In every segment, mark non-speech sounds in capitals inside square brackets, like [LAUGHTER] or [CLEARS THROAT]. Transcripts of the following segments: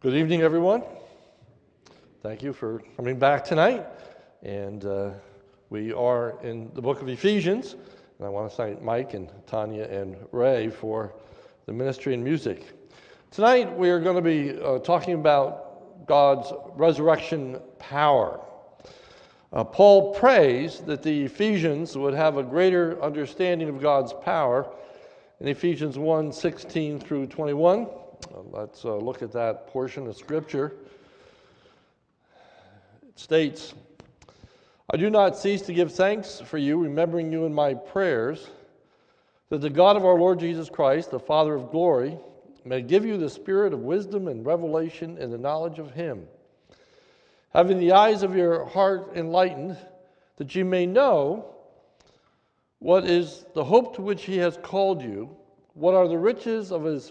Good evening, everyone. Thank you for coming back tonight. And uh, we are in the book of Ephesians. And I want to thank Mike and Tanya and Ray for the ministry and music. Tonight, we are going to be uh, talking about God's resurrection power. Uh, Paul prays that the Ephesians would have a greater understanding of God's power in Ephesians 1 16 through 21. Let's uh, look at that portion of Scripture. It states, I do not cease to give thanks for you, remembering you in my prayers, that the God of our Lord Jesus Christ, the Father of glory, may give you the spirit of wisdom and revelation in the knowledge of him, having the eyes of your heart enlightened, that you may know what is the hope to which he has called you, what are the riches of his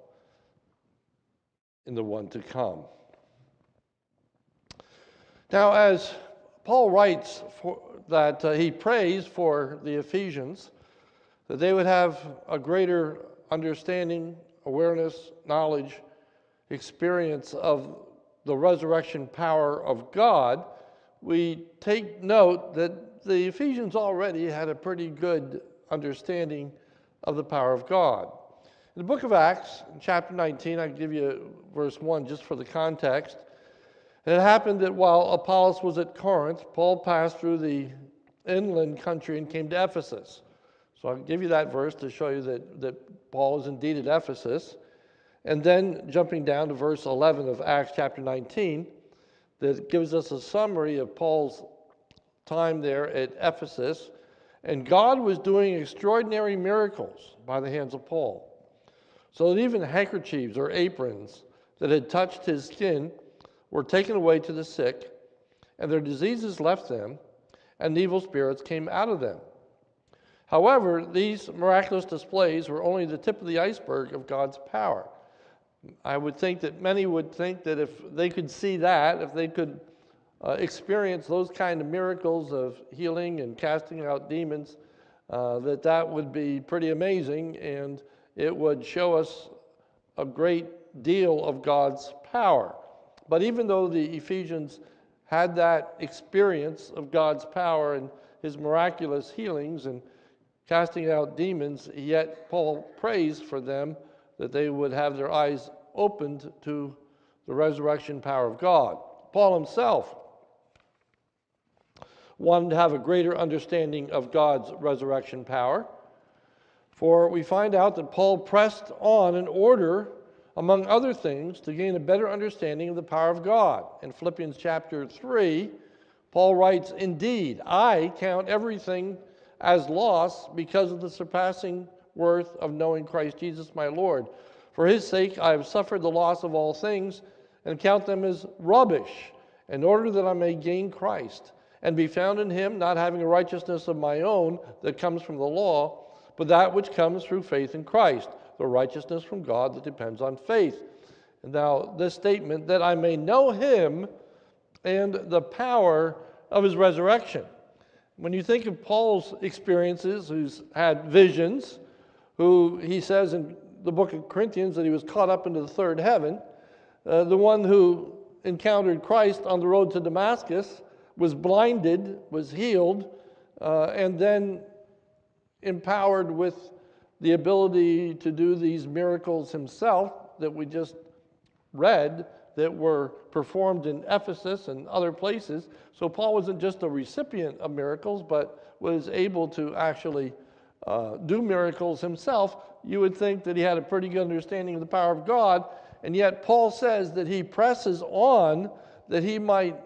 in the one to come. Now, as Paul writes for, that uh, he prays for the Ephesians, that they would have a greater understanding, awareness, knowledge, experience of the resurrection power of God, we take note that the Ephesians already had a pretty good understanding of the power of God. In the book of Acts, chapter 19, I give you verse 1 just for the context. it happened that while Apollos was at Corinth, Paul passed through the inland country and came to Ephesus. So I'll give you that verse to show you that, that Paul is indeed at Ephesus. And then jumping down to verse 11 of Acts chapter 19, that gives us a summary of Paul's time there at Ephesus. And God was doing extraordinary miracles by the hands of Paul so that even handkerchiefs or aprons that had touched his skin were taken away to the sick, and their diseases left them, and evil spirits came out of them. However, these miraculous displays were only the tip of the iceberg of God's power. I would think that many would think that if they could see that, if they could uh, experience those kind of miracles of healing and casting out demons, uh, that that would be pretty amazing and it would show us a great deal of God's power. But even though the Ephesians had that experience of God's power and his miraculous healings and casting out demons, yet Paul prays for them that they would have their eyes opened to the resurrection power of God. Paul himself wanted to have a greater understanding of God's resurrection power. For we find out that Paul pressed on in order, among other things, to gain a better understanding of the power of God. In Philippians chapter 3, Paul writes, Indeed, I count everything as loss because of the surpassing worth of knowing Christ Jesus my Lord. For his sake I have suffered the loss of all things and count them as rubbish, in order that I may gain Christ and be found in him, not having a righteousness of my own that comes from the law but that which comes through faith in Christ, the righteousness from God that depends on faith. And now, this statement, that I may know him and the power of his resurrection. When you think of Paul's experiences, who's had visions, who he says in the book of Corinthians that he was caught up into the third heaven, uh, the one who encountered Christ on the road to Damascus was blinded, was healed, uh, and then empowered with the ability to do these miracles himself that we just read that were performed in Ephesus and other places. So Paul wasn't just a recipient of miracles, but was able to actually uh, do miracles himself. You would think that he had a pretty good understanding of the power of God, and yet Paul says that he presses on that he might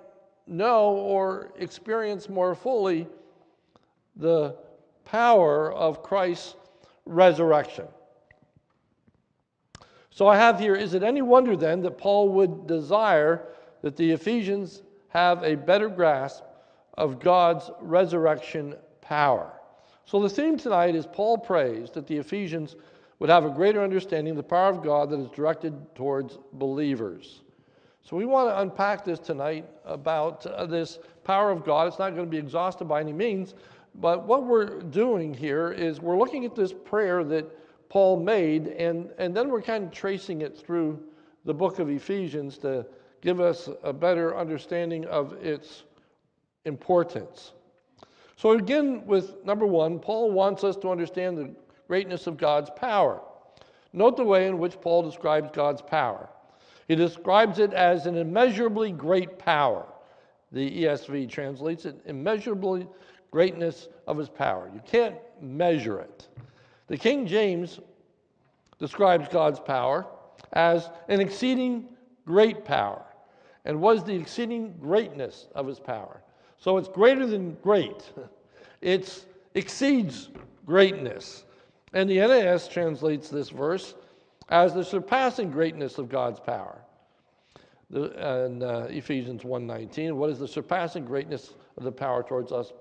know or experience more fully the power of Christ's resurrection. So I have here, is it any wonder then that Paul would desire that the Ephesians have a better grasp of God's resurrection power. So the theme tonight is Paul prays that the Ephesians would have a greater understanding of the power of God that is directed towards believers. So we want to unpack this tonight about uh, this power of God. It's not going to be exhausted by any means, but what we're doing here is we're looking at this prayer that Paul made, and, and then we're kind of tracing it through the book of Ephesians to give us a better understanding of its importance. So, again, with number one, Paul wants us to understand the greatness of God's power. Note the way in which Paul describes God's power. He describes it as an immeasurably great power. The ESV translates it immeasurably greatness of his power. You can't measure it. The King James describes God's power as an exceeding great power and was the exceeding greatness of his power. So it's greater than great. [LAUGHS] It exceeds greatness. And the NAS translates this verse as the surpassing greatness of God's power. The, and uh, Ephesians 1.19, what is the surpassing greatness of the power towards us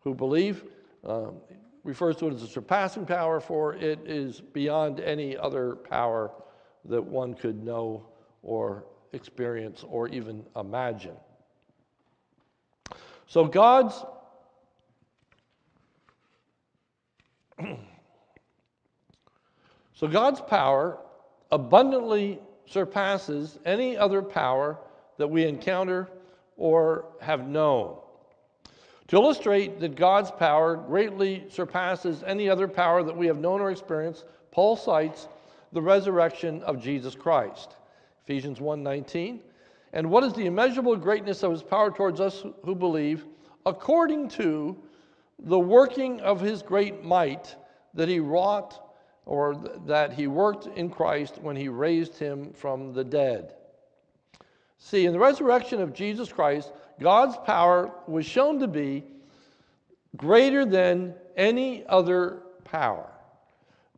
who believe? Um, refers to it as a surpassing power, for it is beyond any other power that one could know or experience or even imagine. So God's [CLEARS THROAT] So God's power abundantly surpasses any other power that we encounter or have known. To illustrate that God's power greatly surpasses any other power that we have known or experienced, Paul cites the resurrection of Jesus Christ. Ephesians 1:19. And what is the immeasurable greatness of his power towards us who believe, according to the working of his great might that he wrought or that he worked in Christ when he raised him from the dead. See, in the resurrection of Jesus Christ, God's power was shown to be greater than any other power.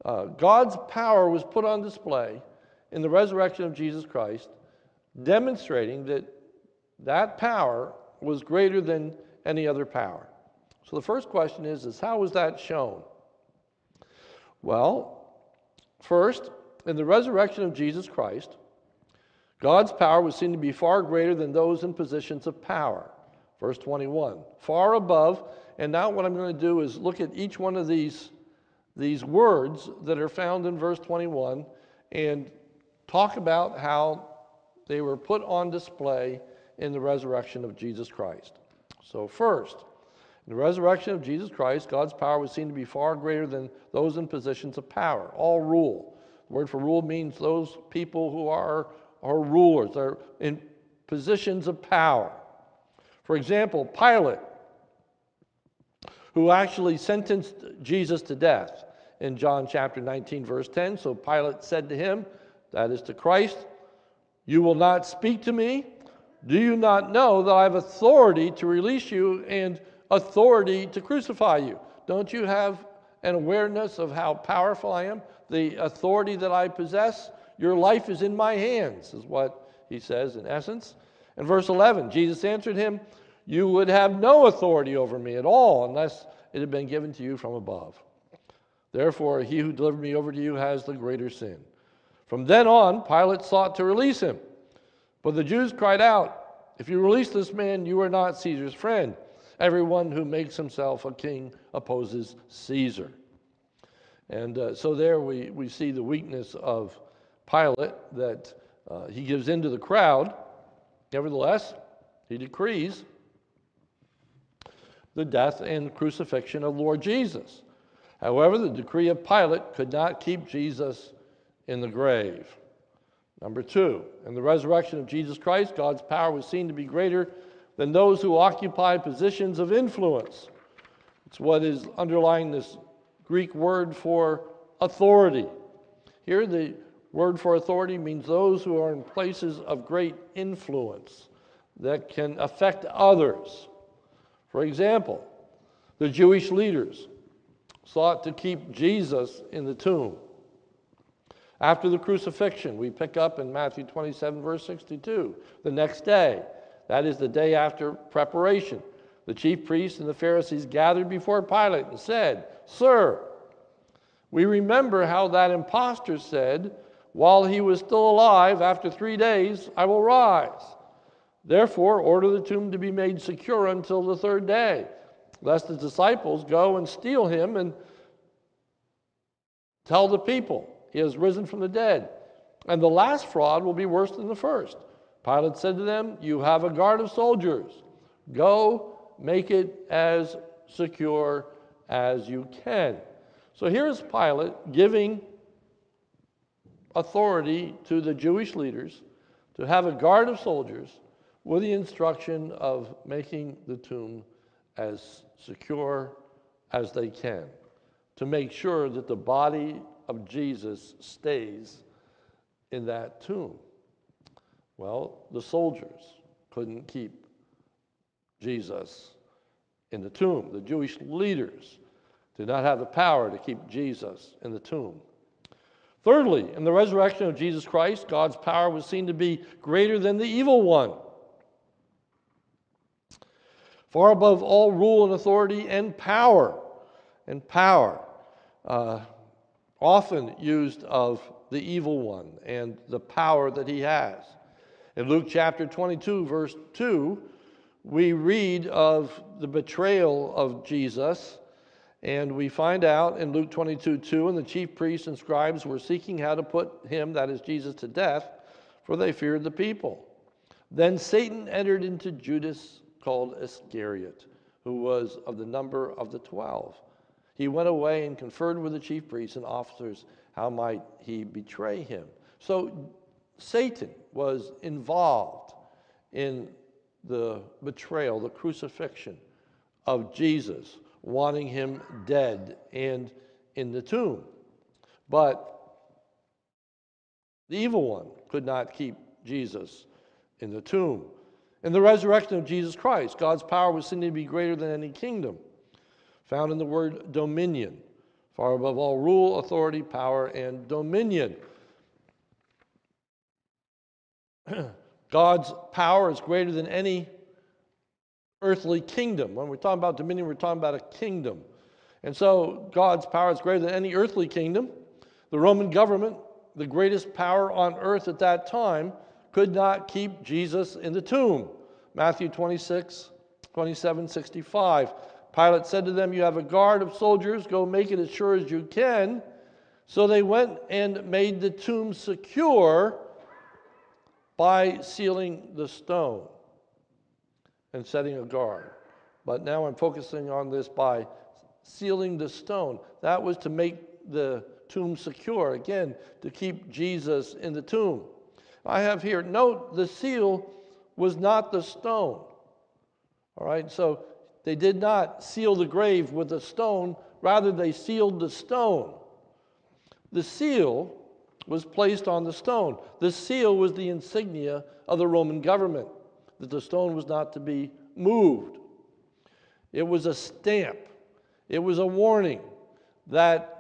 Uh, God's power was put on display in the resurrection of Jesus Christ, demonstrating that that power was greater than any other power. So the first question is, is how was that shown? Well, First, in the resurrection of Jesus Christ, God's power was seen to be far greater than those in positions of power. Verse 21, far above. And now, what I'm going to do is look at each one of these, these words that are found in verse 21 and talk about how they were put on display in the resurrection of Jesus Christ. So, first, in the resurrection of Jesus Christ, God's power was seen to be far greater than those in positions of power. All rule. The word for rule means those people who are, are rulers, they're in positions of power. For example, Pilate, who actually sentenced Jesus to death in John chapter 19, verse 10. So Pilate said to him, that is to Christ, You will not speak to me? Do you not know that I have authority to release you and authority to crucify you. Don't you have an awareness of how powerful I am? The authority that I possess? Your life is in my hands, is what he says in essence. In verse 11, Jesus answered him, You would have no authority over me at all unless it had been given to you from above. Therefore, he who delivered me over to you has the greater sin. From then on, Pilate sought to release him. But the Jews cried out, If you release this man, you are not Caesar's friend. Everyone who makes himself a king opposes Caesar. And uh, so there we, we see the weakness of Pilate that uh, he gives in to the crowd. Nevertheless, he decrees the death and crucifixion of Lord Jesus. However, the decree of Pilate could not keep Jesus in the grave. Number two, in the resurrection of Jesus Christ, God's power was seen to be greater than those who occupy positions of influence. It's what is underlying this Greek word for authority. Here, the word for authority means those who are in places of great influence that can affect others. For example, the Jewish leaders sought to keep Jesus in the tomb. After the crucifixion, we pick up in Matthew 27, verse 62. The next day, that is the day after preparation, the chief priests and the Pharisees gathered before Pilate and said, Sir, we remember how that impostor said, While he was still alive, after three days, I will rise. Therefore, order the tomb to be made secure until the third day, lest the disciples go and steal him and tell the people he has risen from the dead. And the last fraud will be worse than the first. Pilate said to them, You have a guard of soldiers. Go make it as secure as you can. So here's Pilate giving authority to the Jewish leaders to have a guard of soldiers with the instruction of making the tomb as secure as they can to make sure that the body of Jesus stays in that tomb. Well, the soldiers couldn't keep Jesus in the tomb. The Jewish leaders did not have the power to keep Jesus in the tomb. Thirdly, in the resurrection of Jesus Christ, God's power was seen to be greater than the evil one far above all rule and authority and power. And power, uh, often used of the evil one and the power that he has. In Luke chapter 22, verse 2, we read of the betrayal of Jesus, and we find out in Luke 22 2, and the chief priests and scribes were seeking how to put him, that is Jesus, to death, for they feared the people. Then Satan entered into Judas called Iscariot, who was of the number of the twelve. He went away and conferred with the chief priests and officers how might he betray him. So Satan was involved in the betrayal, the crucifixion of Jesus, wanting him dead and in the tomb. But the evil one could not keep Jesus in the tomb. In the resurrection of Jesus Christ, God's power was seen to be greater than any kingdom, found in the word dominion, far above all rule, authority, power, and dominion. [CLEARS THROAT] God's power is greater than any earthly kingdom. When we're talking about dominion, we're talking about a kingdom. And so God's power is greater than any earthly kingdom. The Roman government, the greatest power on earth at that time, could not keep Jesus in the tomb. Matthew 26, 27, 65. Pilate said to them, You have a guard of soldiers, go make it as sure as you can. So they went and made the tomb secure by sealing the stone and setting a guard. But now I'm focusing on this by sealing the stone. That was to make the tomb secure, again, to keep Jesus in the tomb. I have here, note the seal was not the stone. All right, so they did not seal the grave with a stone, rather, they sealed the stone. The seal was placed on the stone. The seal was the insignia of the Roman government, that the stone was not to be moved. It was a stamp, it was a warning that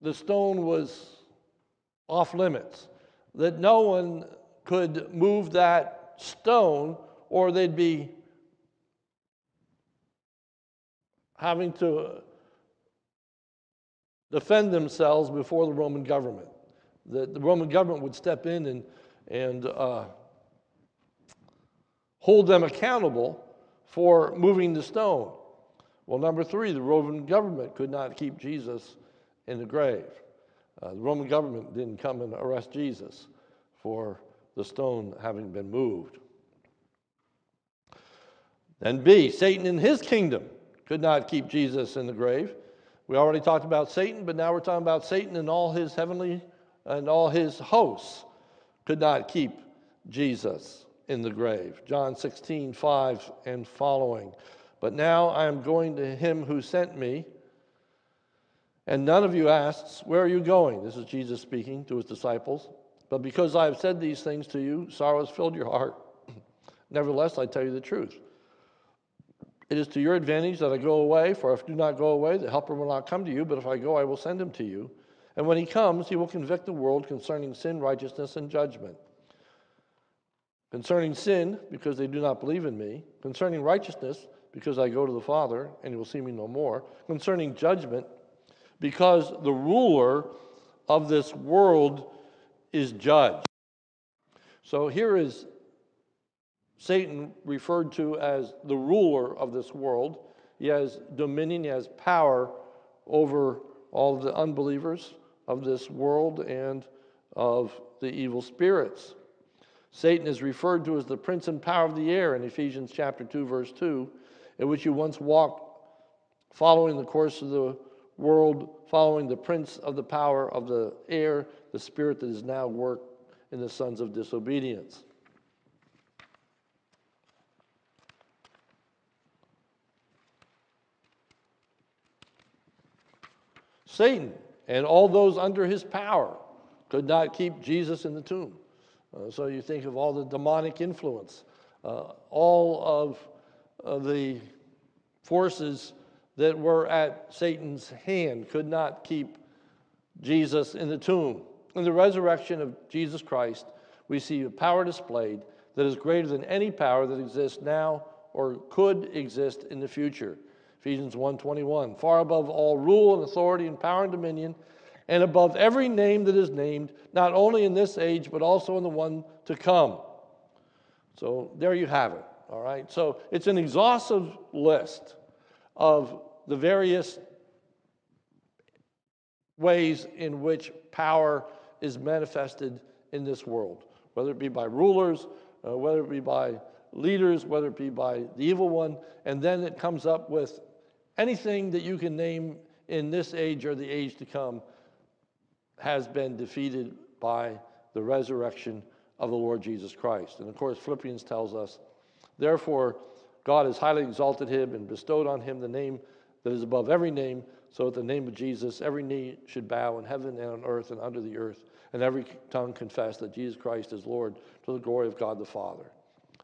the stone was off limits, that no one could move that stone or they'd be having to defend themselves before the Roman government. That the Roman government would step in and, and uh, hold them accountable for moving the stone. Well, number three, the Roman government could not keep Jesus in the grave. Uh, the Roman government didn't come and arrest Jesus for the stone having been moved. Then B, Satan in his kingdom could not keep Jesus in the grave. We already talked about Satan, but now we're talking about Satan and all his heavenly and all his hosts could not keep Jesus in the grave. John 16, 5 and following. But now I am going to him who sent me and none of you asks, Where are you going? This is Jesus speaking to his disciples. But because I have said these things to you, sorrow has filled your heart. [CLEARS THROAT] Nevertheless, I tell you the truth. It is to your advantage that I go away, for if I do not go away, the Helper will not come to you, but if I go, I will send him to you. And when he comes, he will convict the world concerning sin, righteousness, and judgment. Concerning sin, because they do not believe in me. Concerning righteousness, because I go to the Father, and you will see me no more. Concerning judgment, because the ruler of this world is judged. So here is Satan referred to as the ruler of this world. He has dominion, he has power over all the unbelievers of this world and of the evil spirits. Satan is referred to as the prince and power of the air in Ephesians chapter 2 verse 2, in which you once walked following the course of the world, following the prince of the power of the air, the spirit that is now worked in the sons of disobedience. Satan and all those under his power could not keep Jesus in the tomb. Uh, so you think of all the demonic influence, uh, all of uh, the forces that were at Satan's hand could not keep Jesus in the tomb. In the resurrection of Jesus Christ, we see a power displayed that is greater than any power that exists now or could exist in the future. Ephesians 1:21, far above all rule and authority and power and dominion, and above every name that is named, not only in this age, but also in the one to come. So there you have it. All right. So it's an exhaustive list of the various ways in which power is manifested in this world, whether it be by rulers, uh, whether it be by leaders, whether it be by the evil one, and then it comes up with anything that you can name in this age or the age to come has been defeated by the resurrection of the Lord Jesus Christ. And of course, Philippians tells us, therefore, God has highly exalted him and bestowed on him the name that is above every name, so at the name of Jesus, every knee should bow in heaven and on earth and under the earth, and every tongue confess that Jesus Christ is Lord to the glory of God the Father.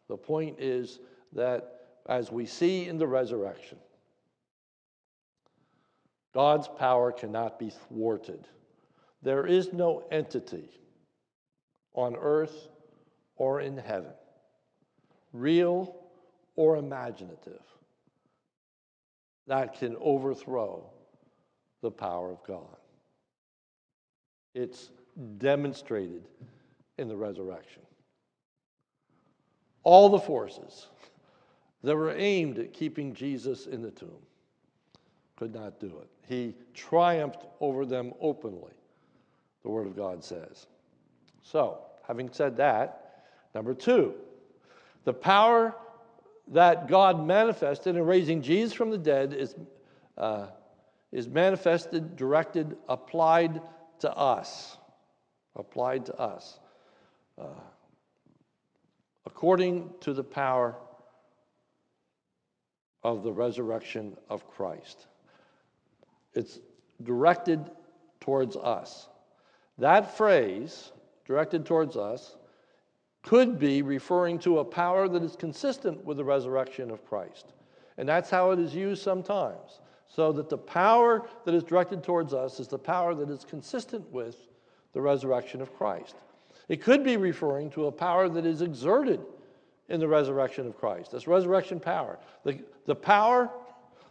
The point is that as we see in the resurrection, God's power cannot be thwarted. There is no entity on earth or in heaven, real or imaginative, that can overthrow the power of God. It's demonstrated in the resurrection. All the forces that were aimed at keeping Jesus in the tomb could not do it. He triumphed over them openly, the Word of God says. So, having said that, number two, the power that God manifested in raising Jesus from the dead is, uh, is manifested, directed, applied to us. Applied to us. Uh, according to the power of the resurrection of Christ. It's directed towards us. That phrase, directed towards us, could be referring to a power that is consistent with the resurrection of Christ. And that's how it is used sometimes. So that the power that is directed towards us is the power that is consistent with the resurrection of Christ. It could be referring to a power that is exerted in the resurrection of Christ. That's resurrection power. The, the power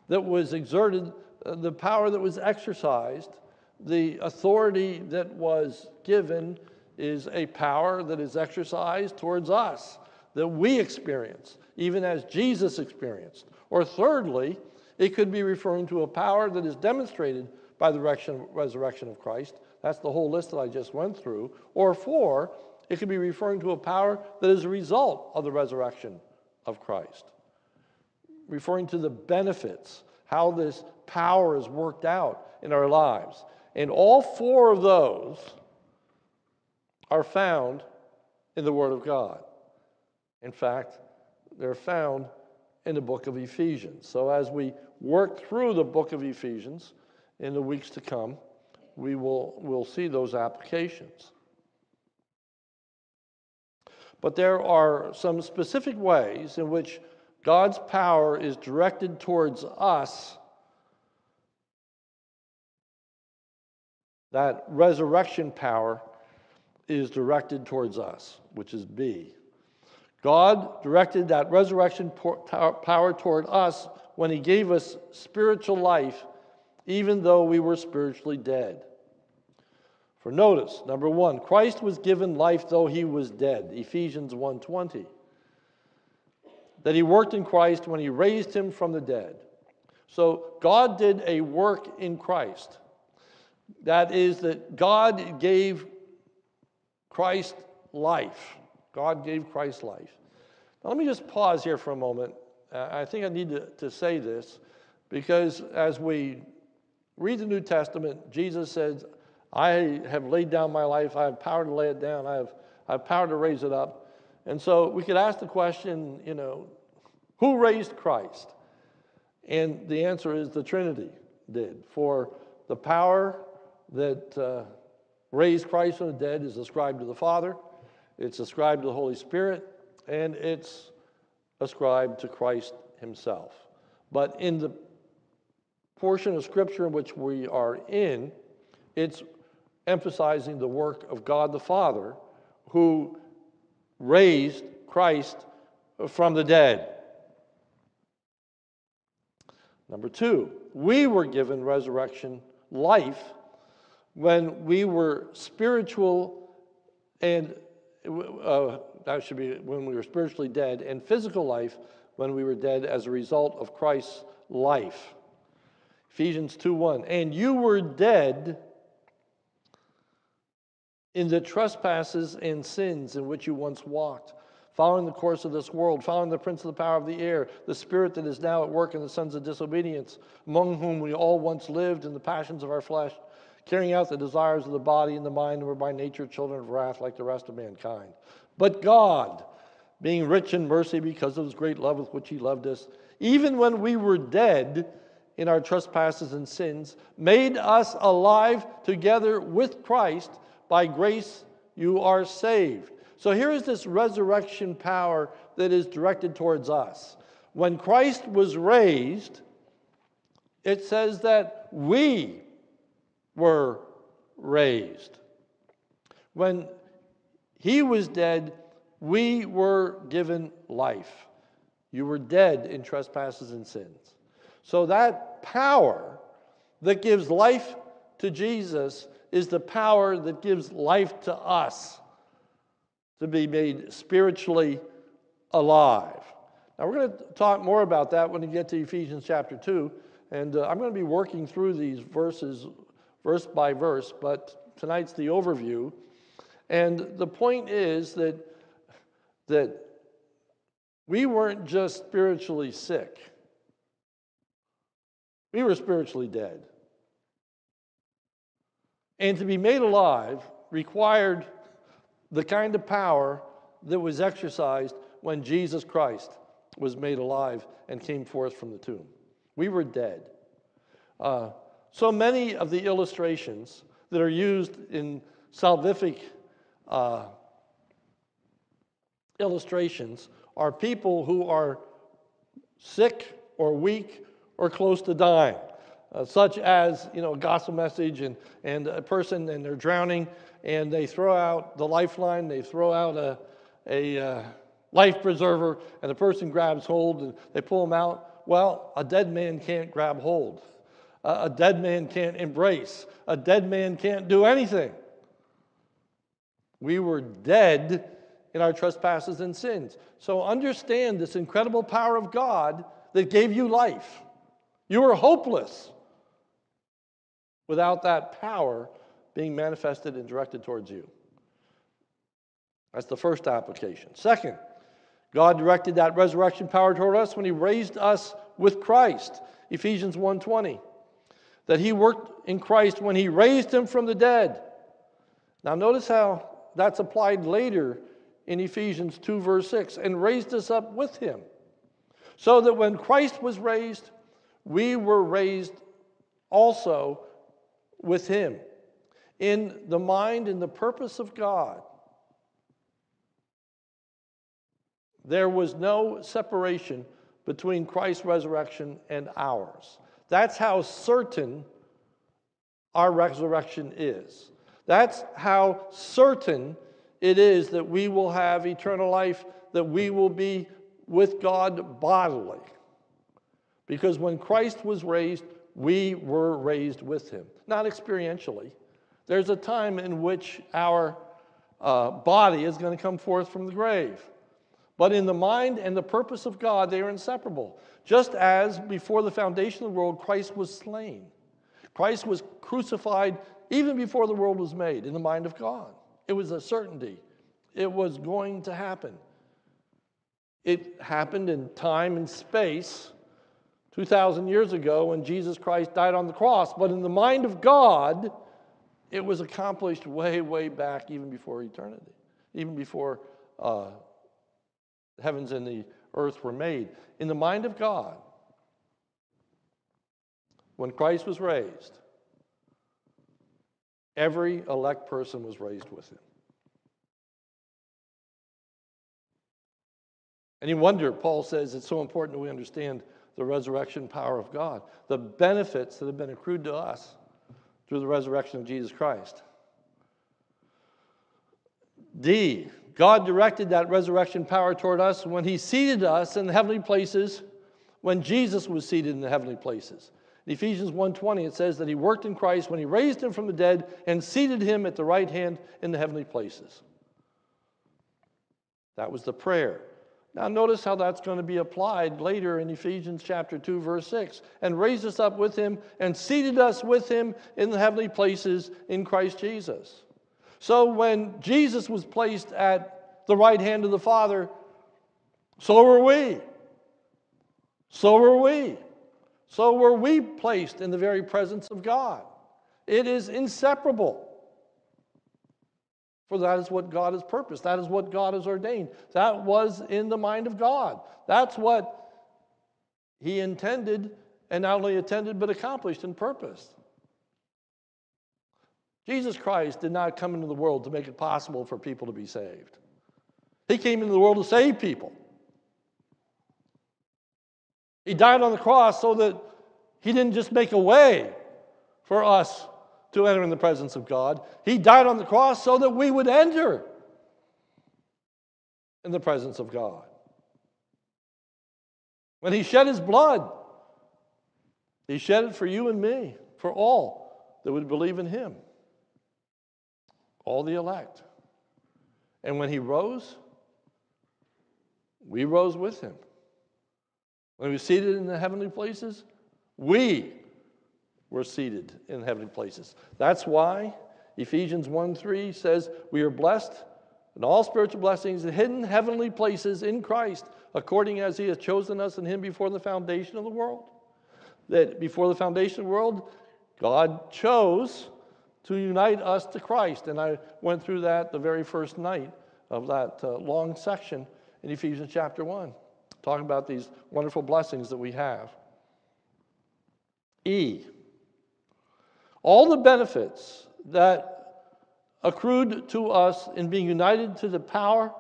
that was exerted, uh, the power that was exercised, the authority that was given is a power that is exercised towards us that we experience, even as Jesus experienced. Or thirdly, it could be referring to a power that is demonstrated by the resurrection of Christ. That's the whole list that I just went through. Or four, it could be referring to a power that is a result of the resurrection of Christ, referring to the benefits, how this power is worked out in our lives. And all four of those are found in the Word of God. In fact, they're found in the book of Ephesians. So as we work through the book of Ephesians in the weeks to come, we will will see those applications. But there are some specific ways in which God's power is directed towards us that resurrection power is directed towards us, which is B. God directed that resurrection power toward us when He gave us spiritual life, even though we were spiritually dead. For notice, number one, Christ was given life though he was dead. Ephesians 1:20. That he worked in Christ when he raised him from the dead. So God did a work in Christ. That is that God gave Christ life. God gave Christ life. Now, let me just pause here for a moment. Uh, I think I need to, to say this because as we read the New Testament, Jesus says, I have laid down my life, I have power to lay it down, I have, I have power to raise it up. And so we could ask the question, you know, who raised Christ? And the answer is the Trinity did. For the power that uh, raised Christ from the dead is ascribed to the Father, it's ascribed to the Holy Spirit, and it's ascribed to Christ Himself. But in the portion of Scripture in which we are in, it's emphasizing the work of God the Father who raised Christ from the dead. Number two, we were given resurrection life when we were spiritual and uh, that should be when we were spiritually dead, and physical life when we were dead as a result of Christ's life. Ephesians 2 1. And you were dead in the trespasses and sins in which you once walked, following the course of this world, following the prince of the power of the air, the spirit that is now at work in the sons of disobedience, among whom we all once lived in the passions of our flesh, carrying out the desires of the body and the mind, and were by nature children of wrath like the rest of mankind. But God, being rich in mercy because of his great love with which he loved us, even when we were dead in our trespasses and sins, made us alive together with Christ by grace, you are saved. So here is this resurrection power that is directed towards us. When Christ was raised, it says that we were raised. When he was dead, we were given life. You were dead in trespasses and sins. So that power that gives life to Jesus is the power that gives life to us to be made spiritually alive. Now, we're going to talk more about that when we get to Ephesians chapter 2. And uh, I'm going to be working through these verses verse by verse, but tonight's the overview. And the point is that, that we weren't just spiritually sick, we were spiritually dead. And to be made alive required the kind of power that was exercised when Jesus Christ was made alive and came forth from the tomb. We were dead. Uh, so many of the illustrations that are used in salvific uh, illustrations are people who are sick or weak or close to dying uh, such as you know a gospel message and, and a person and they're drowning and they throw out the lifeline they throw out a, a uh, life preserver and the person grabs hold and they pull them out. Well a dead man can't grab hold a dead man can't embrace a dead man can't do anything we were dead in our trespasses and sins so understand this incredible power of god that gave you life you were hopeless without that power being manifested and directed towards you. That's the first application. Second, God directed that resurrection power toward us when he raised us with Christ. Ephesians 1:20. That he worked in Christ when he raised him from the dead. Now notice how that's applied later in Ephesians 2 verse 6 and raised us up with him. So that when Christ was raised, we were raised also with Him in the mind and the purpose of God. There was no separation between Christ's resurrection and ours. That's how certain our resurrection is. That's how certain it is that we will have eternal life, that we will be with God bodily. Because when Christ was raised, we were raised with him, not experientially. There's a time in which our uh, body is going to come forth from the grave. But in the mind and the purpose of God, they are inseparable. Just as before the foundation of the world, Christ was slain. Christ was crucified even before the world was made in the mind of God. It was a certainty, it was going to happen. It happened in time and space 2,000 years ago when Jesus Christ died on the cross, but in the mind of God, it was accomplished way, way back, even before eternity, even before uh, heavens and the earth were made. In the mind of God, when Christ was raised, every elect person was raised with him. And Any wonder, Paul says, it's so important that we understand the resurrection power of God, the benefits that have been accrued to us through the resurrection of Jesus Christ. D, God directed that resurrection power toward us when He seated us in the heavenly places when Jesus was seated in the heavenly places. In Ephesians 1:20 it says that he worked in Christ when he raised him from the dead and seated him at the right hand in the heavenly places. That was the prayer. Now, notice how that's going to be applied later in Ephesians chapter 2, verse 6. And raised us up with him and seated us with him in the heavenly places in Christ Jesus. So, when Jesus was placed at the right hand of the Father, so were we. So were we. So were we placed in the very presence of God. It is inseparable. For that is what God has purposed. That is what God has ordained. That was in the mind of God. That's what He intended, and not only intended, but accomplished and purposed. Jesus Christ did not come into the world to make it possible for people to be saved, He came into the world to save people. He died on the cross so that He didn't just make a way for us to enter in the presence of God. He died on the cross so that we would enter in the presence of God. When He shed His blood, He shed it for you and me, for all that would believe in Him, all the elect. And when He rose, we rose with Him. When He was seated in the heavenly places, we we're seated in heavenly places. That's why Ephesians 1 3 says, We are blessed in all spiritual blessings, in hidden heavenly places in Christ, according as He has chosen us in Him before the foundation of the world. That before the foundation of the world, God chose to unite us to Christ. And I went through that the very first night of that uh, long section in Ephesians chapter 1, talking about these wonderful blessings that we have. E, all the benefits that accrued to us in being united to the power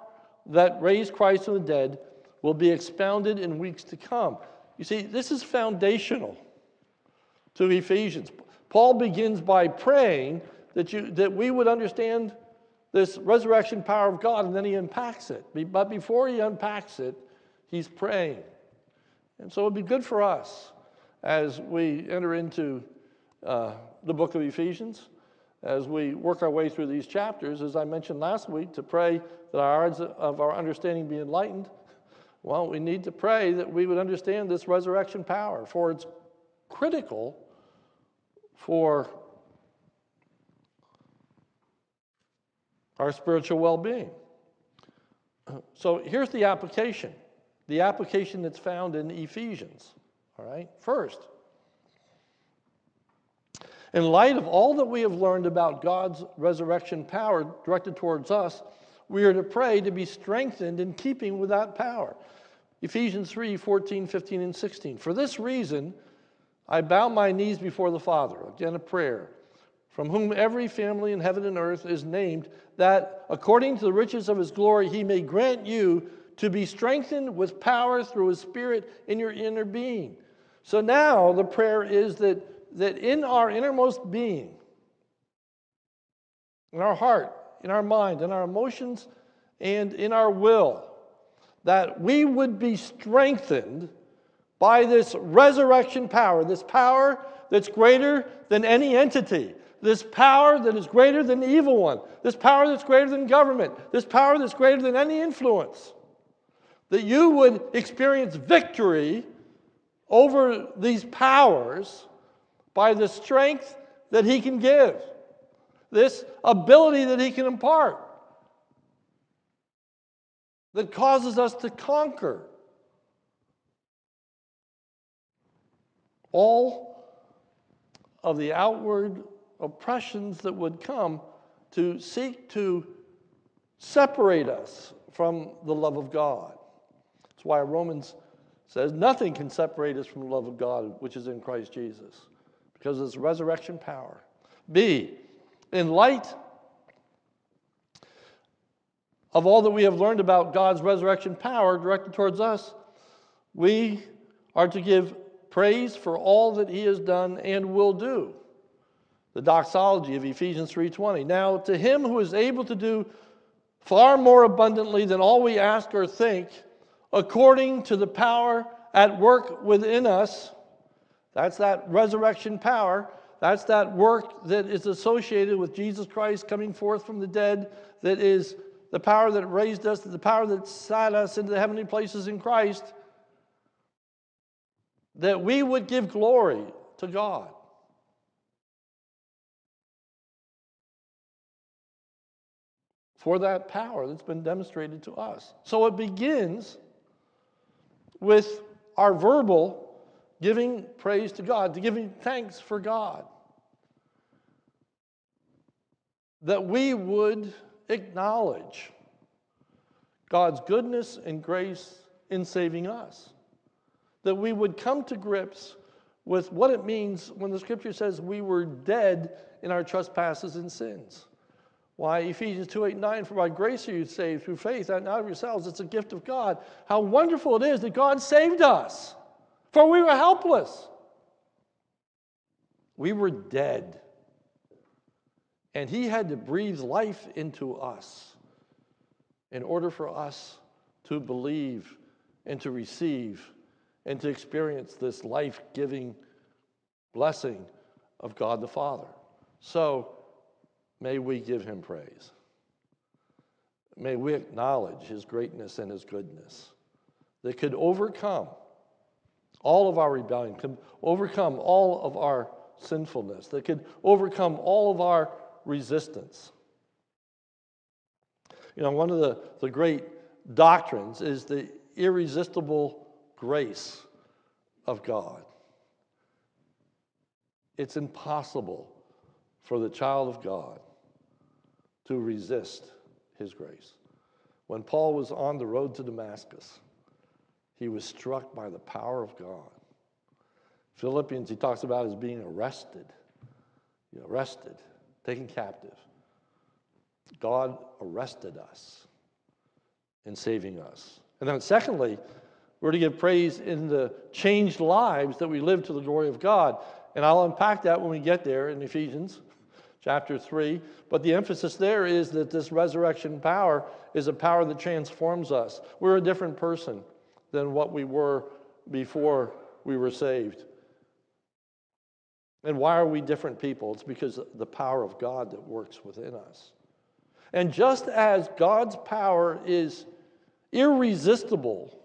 that raised Christ from the dead will be expounded in weeks to come. You see, this is foundational to Ephesians. Paul begins by praying that, you, that we would understand this resurrection power of God, and then he unpacks it. But before he unpacks it, he's praying. And so it'd be good for us as we enter into uh, the book of Ephesians as we work our way through these chapters, as I mentioned last week, to pray that our eyes of our understanding be enlightened. Well, we need to pray that we would understand this resurrection power, for it's critical for our spiritual well being. So here's the application the application that's found in Ephesians. All right, first, in light of all that we have learned about God's resurrection power directed towards us, we are to pray to be strengthened in keeping with that power. Ephesians 3 14, 15, and 16. For this reason, I bow my knees before the Father, again a prayer, from whom every family in heaven and earth is named, that according to the riches of his glory, he may grant you to be strengthened with power through his Spirit in your inner being. So now the prayer is that that in our innermost being, in our heart, in our mind, in our emotions, and in our will, that we would be strengthened by this resurrection power, this power that's greater than any entity, this power that is greater than the evil one, this power that's greater than government, this power that's greater than any influence, that you would experience victory over these powers by the strength that He can give, this ability that He can impart that causes us to conquer all of the outward oppressions that would come to seek to separate us from the love of God. That's why Romans says nothing can separate us from the love of God, which is in Christ Jesus, because of his resurrection power. B, in light of all that we have learned about God's resurrection power directed towards us, we are to give praise for all that he has done and will do. The doxology of Ephesians 3:20. Now to him who is able to do far more abundantly than all we ask or think, according to the power at work within us, that's that resurrection power. That's that work that is associated with Jesus Christ coming forth from the dead, that is the power that raised us, the power that sat us into the heavenly places in Christ, that we would give glory to God. For that power that's been demonstrated to us. So it begins with our verbal giving praise to God, to giving thanks for God. That we would acknowledge God's goodness and grace in saving us. That we would come to grips with what it means when the scripture says we were dead in our trespasses and sins. Why, Ephesians 2 8 9, for by grace are you saved through faith, and not of yourselves. It's a gift of God. How wonderful it is that God saved us, for we were helpless. We were dead. And he had to breathe life into us in order for us to believe and to receive and to experience this life giving blessing of God the Father. So may we give him praise. May we acknowledge his greatness and his goodness that could overcome all of our rebellion, could overcome all of our sinfulness, that could overcome all of our resistance. You know, one of the, the great doctrines is the irresistible grace of God. It's impossible for the child of God to resist his grace. When Paul was on the road to Damascus, he was struck by the power of God. Philippians, he talks about as being arrested, you know, arrested taken captive. God arrested us in saving us. And then, secondly, we're to give praise in the changed lives that we live to the glory of God. And I'll unpack that when we get there in Ephesians chapter 3. But the emphasis there is that this resurrection power is a power that transforms us. We're a different person than what we were before we were saved. And why are we different people? It's because the power of God that works within us. And just as God's power is irresistible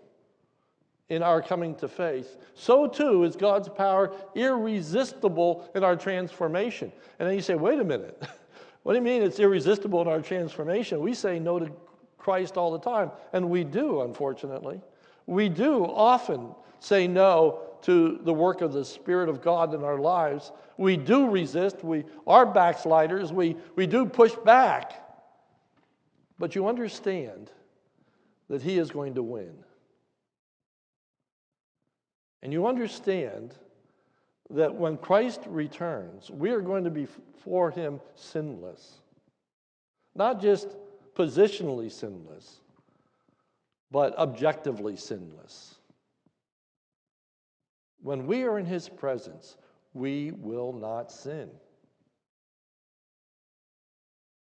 in our coming to faith, so too is God's power irresistible in our transformation. And then you say, wait a minute. [LAUGHS] what do you mean it's irresistible in our transformation? We say no to Christ all the time, and we do, unfortunately. We do often say no to the work of the Spirit of God in our lives. We do resist. We are backsliders. We, we do push back. But you understand that He is going to win. And you understand that when Christ returns, we are going to be for Him sinless. Not just positionally sinless, but objectively sinless. When we are in His presence, we will not sin.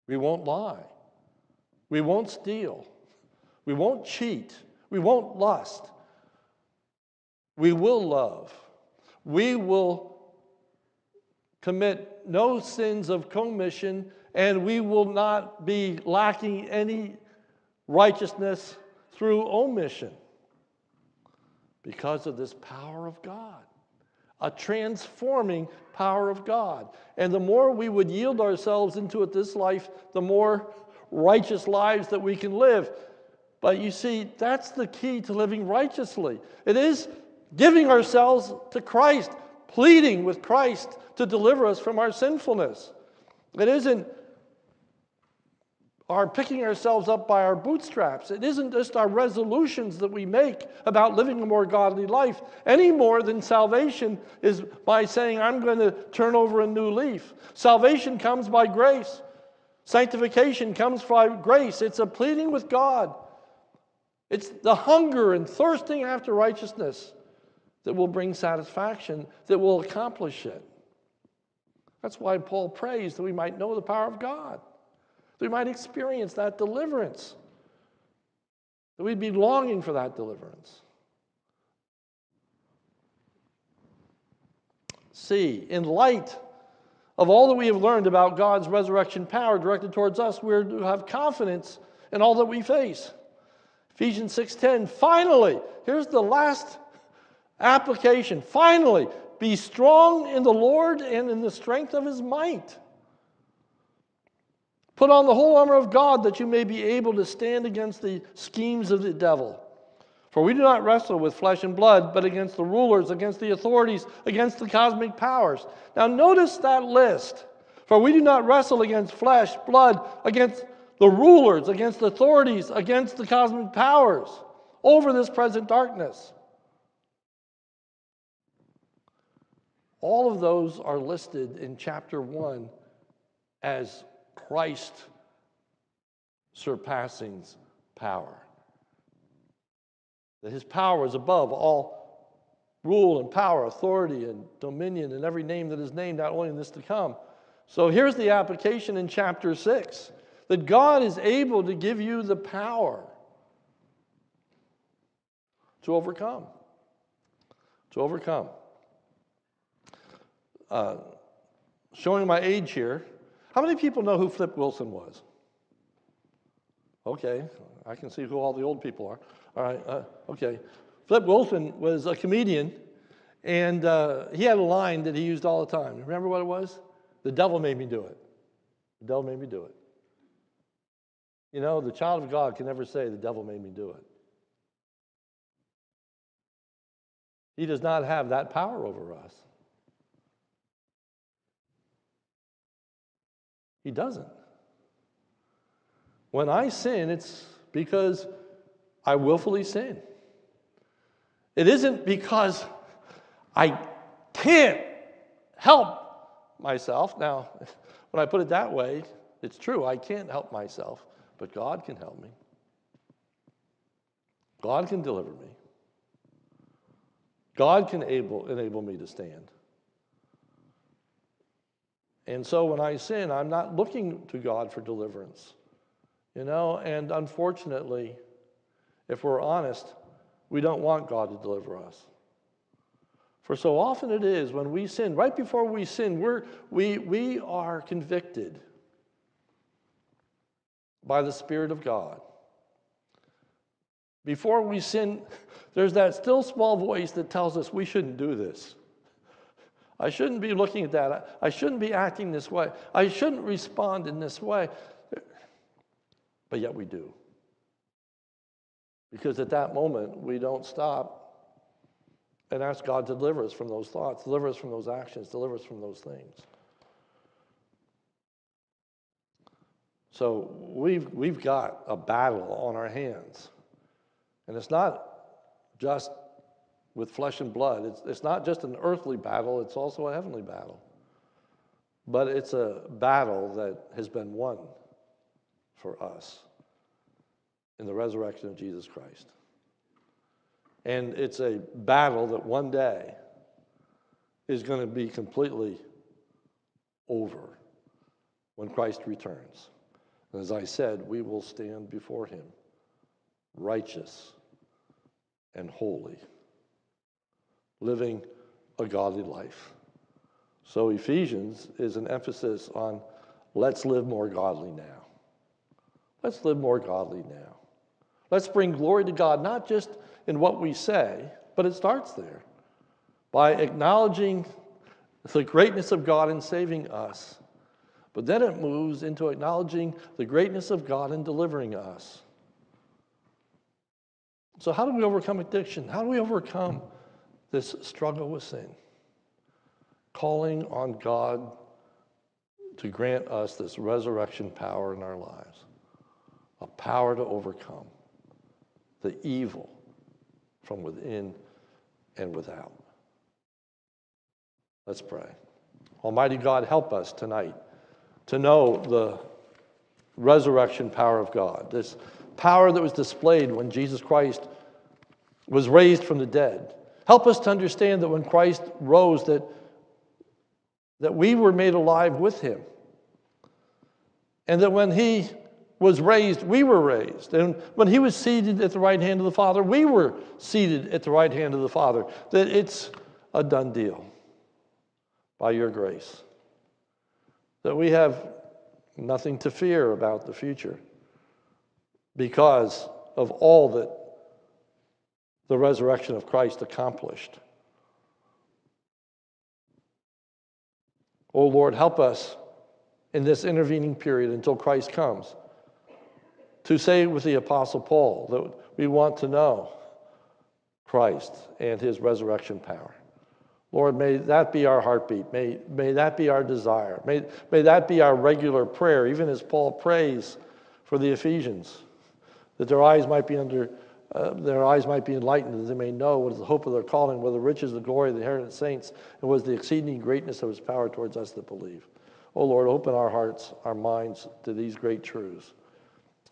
We won't lie. We won't steal. We won't cheat. We won't lust. We will love. We will commit no sins of commission, and we will not be lacking any righteousness through omission because of this power of God, a transforming power of God. And the more we would yield ourselves into it this life, the more righteous lives that we can live. But you see, that's the key to living righteously. It is giving ourselves to Christ, pleading with Christ to deliver us from our sinfulness. It isn't our picking ourselves up by our bootstraps. It isn't just our resolutions that we make about living a more godly life any more than salvation is by saying, I'm going to turn over a new leaf. Salvation comes by grace, sanctification comes by grace. It's a pleading with God, it's the hunger and thirsting after righteousness that will bring satisfaction, that will accomplish it. That's why Paul prays that we might know the power of God, that we might experience that deliverance, that we'd be longing for that deliverance. See, in light of all that we have learned about God's resurrection power directed towards us, we're to have confidence in all that we face. Ephesians 6:10, finally, here's the last application. Finally, be strong in the Lord and in the strength of his might. Put on the whole armor of God that you may be able to stand against the schemes of the devil. For we do not wrestle with flesh and blood, but against the rulers, against the authorities, against the cosmic powers. Now, notice that list. For we do not wrestle against flesh, blood, against the rulers, against the authorities, against the cosmic powers over this present darkness. All of those are listed in chapter 1 as Christ surpassing power. That his power is above all rule and power, authority and dominion, and every name that is named, not only in this to come. So here's the application in chapter 6 that God is able to give you the power to overcome. To overcome uh, showing my age here. How many people know who Flip Wilson was? Okay, I can see who all the old people are. All right, uh, okay. Flip Wilson was a comedian, and uh, he had a line that he used all the time. Remember what it was? The devil made me do it. The devil made me do it. You know, the child of God can never say, the devil made me do it. He does not have that power over us. He doesn't. When I sin, it's because I willfully sin. It isn't because I can't help myself. Now, [LAUGHS] when I put it that way, it's true, I can't help myself, but God can help me. God can deliver me. God can able, enable me to stand. And so when I sin, I'm not looking to God for deliverance. You know, and unfortunately, if we're honest, we don't want God to deliver us. For so often it is when we sin, right before we sin, we're, we, we are convicted by the Spirit of God. Before we sin, [LAUGHS] there's that still small voice that tells us we shouldn't do this. I shouldn't be looking at that. I shouldn't be acting this way. I shouldn't respond in this way. But yet we do. Because at that moment, we don't stop and ask God to deliver us from those thoughts, deliver us from those actions, deliver us from those things. So we've, we've got a battle on our hands. And it's not just with flesh and blood. It's, it's not just an earthly battle, it's also a heavenly battle. But it's a battle that has been won for us in the resurrection of Jesus Christ. And it's a battle that one day is going to be completely over when Christ returns. And as I said, we will stand before him righteous and holy, living a godly life. So, Ephesians is an emphasis on let's live more godly now. Let's live more godly now. Let's bring glory to God, not just in what we say, but it starts there by acknowledging the greatness of God in saving us. But then it moves into acknowledging the greatness of God in delivering us. So, how do we overcome addiction? How do we overcome this struggle with sin? Calling on God to grant us this resurrection power in our lives, a power to overcome the evil from within and without. Let's pray. Almighty God, help us tonight to know the resurrection power of God, this power that was displayed when Jesus Christ was raised from the dead. Help us to understand that when Christ rose, that, that we were made alive with him. And that when he was raised, we were raised. And when he was seated at the right hand of the Father, we were seated at the right hand of the Father. That it's a done deal by your grace. That we have nothing to fear about the future because of all that the resurrection of Christ accomplished. Oh Lord, help us in this intervening period until Christ comes to say with the Apostle Paul that we want to know Christ and his resurrection power. Lord, may that be our heartbeat. May, may that be our desire. May, may that be our regular prayer, even as Paul prays for the Ephesians, that their eyes might be under, uh, their eyes might be enlightened, that they may know what is the hope of their calling, what the riches, the glory of the inheritance saints, and what is the exceeding greatness of his power towards us that believe. Oh Lord, open our hearts, our minds to these great truths.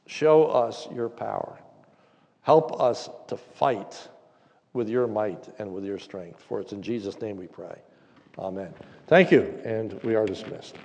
Show us your power. Help us to fight with your might and with your strength. For it's in Jesus' name we pray. Amen. Thank you, and we are dismissed.